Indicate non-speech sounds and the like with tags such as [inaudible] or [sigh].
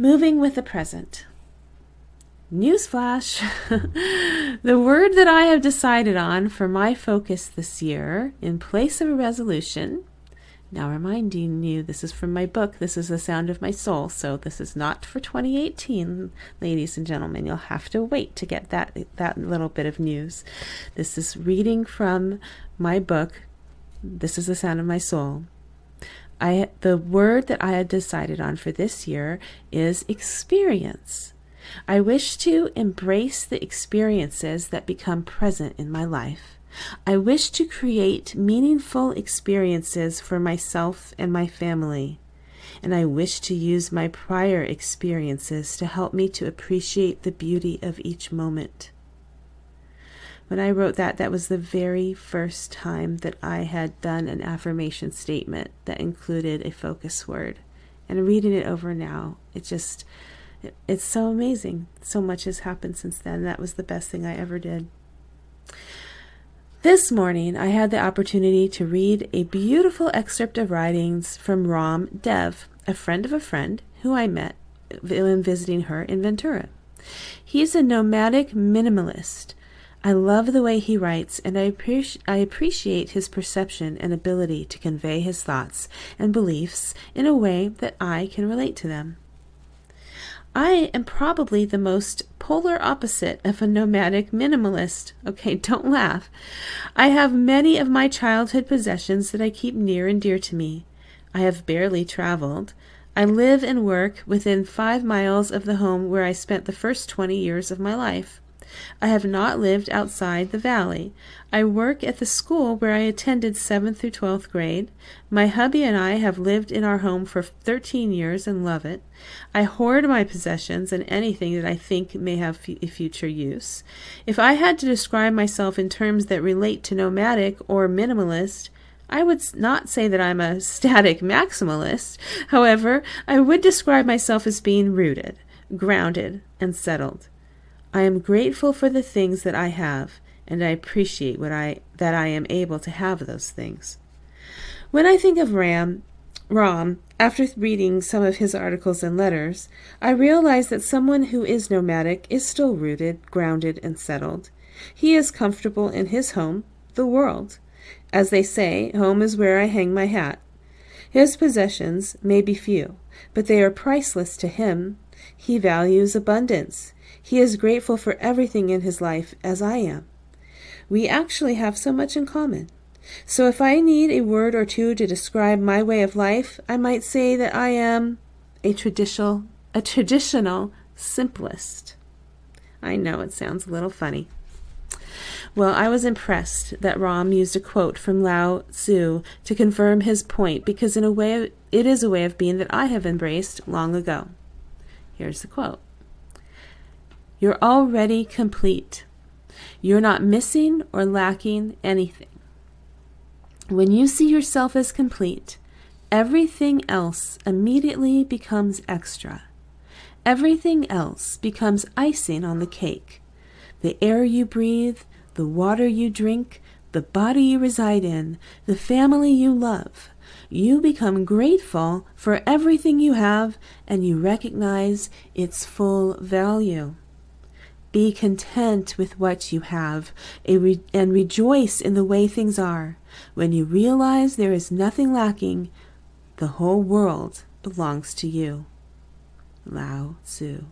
Moving with the present. Newsflash! [laughs] the word that I have decided on for my focus this year, in place of a resolution, now reminding you this is from my book, This is the Sound of My Soul, so this is not for 2018, ladies and gentlemen. You'll have to wait to get that, that little bit of news. This is reading from my book, This is the Sound of My Soul. I the word that I had decided on for this year is experience. I wish to embrace the experiences that become present in my life. I wish to create meaningful experiences for myself and my family. And I wish to use my prior experiences to help me to appreciate the beauty of each moment. When I wrote that, that was the very first time that I had done an affirmation statement that included a focus word. And reading it over now, it just, it, it's so amazing. So much has happened since then. That was the best thing I ever did. This morning, I had the opportunity to read a beautiful excerpt of writings from Ram Dev, a friend of a friend who I met when visiting her in Ventura. He's a nomadic minimalist I love the way he writes, and I, appreci- I appreciate his perception and ability to convey his thoughts and beliefs in a way that I can relate to them. I am probably the most polar opposite of a nomadic minimalist. Okay, [laughs] don't laugh. I have many of my childhood possessions that I keep near and dear to me. I have barely traveled. I live and work within five miles of the home where I spent the first twenty years of my life. I have not lived outside the valley. I work at the school where I attended 7th through 12th grade. My hubby and I have lived in our home for 13 years and love it. I hoard my possessions and anything that I think may have a future use. If I had to describe myself in terms that relate to nomadic or minimalist, I would not say that I'm a static maximalist. However, I would describe myself as being rooted, grounded, and settled. I am grateful for the things that I have, and I appreciate what I that I am able to have those things. When I think of Ram, Ram, after reading some of his articles and letters, I realize that someone who is nomadic is still rooted, grounded, and settled. He is comfortable in his home, the world. As they say, home is where I hang my hat. His possessions may be few, but they are priceless to him. He values abundance. He is grateful for everything in his life, as I am. We actually have so much in common. So if I need a word or two to describe my way of life, I might say that I am a traditional a traditional simplist. I know it sounds a little funny. Well, I was impressed that Ram used a quote from Lao Tzu to confirm his point because in a way it is a way of being that I have embraced long ago. Here's the quote. You're already complete. You're not missing or lacking anything. When you see yourself as complete, everything else immediately becomes extra. Everything else becomes icing on the cake. The air you breathe, the water you drink, the body you reside in, the family you love. You become grateful for everything you have and you recognize its full value. Be content with what you have and rejoice in the way things are. When you realize there is nothing lacking, the whole world belongs to you. Lao Tzu.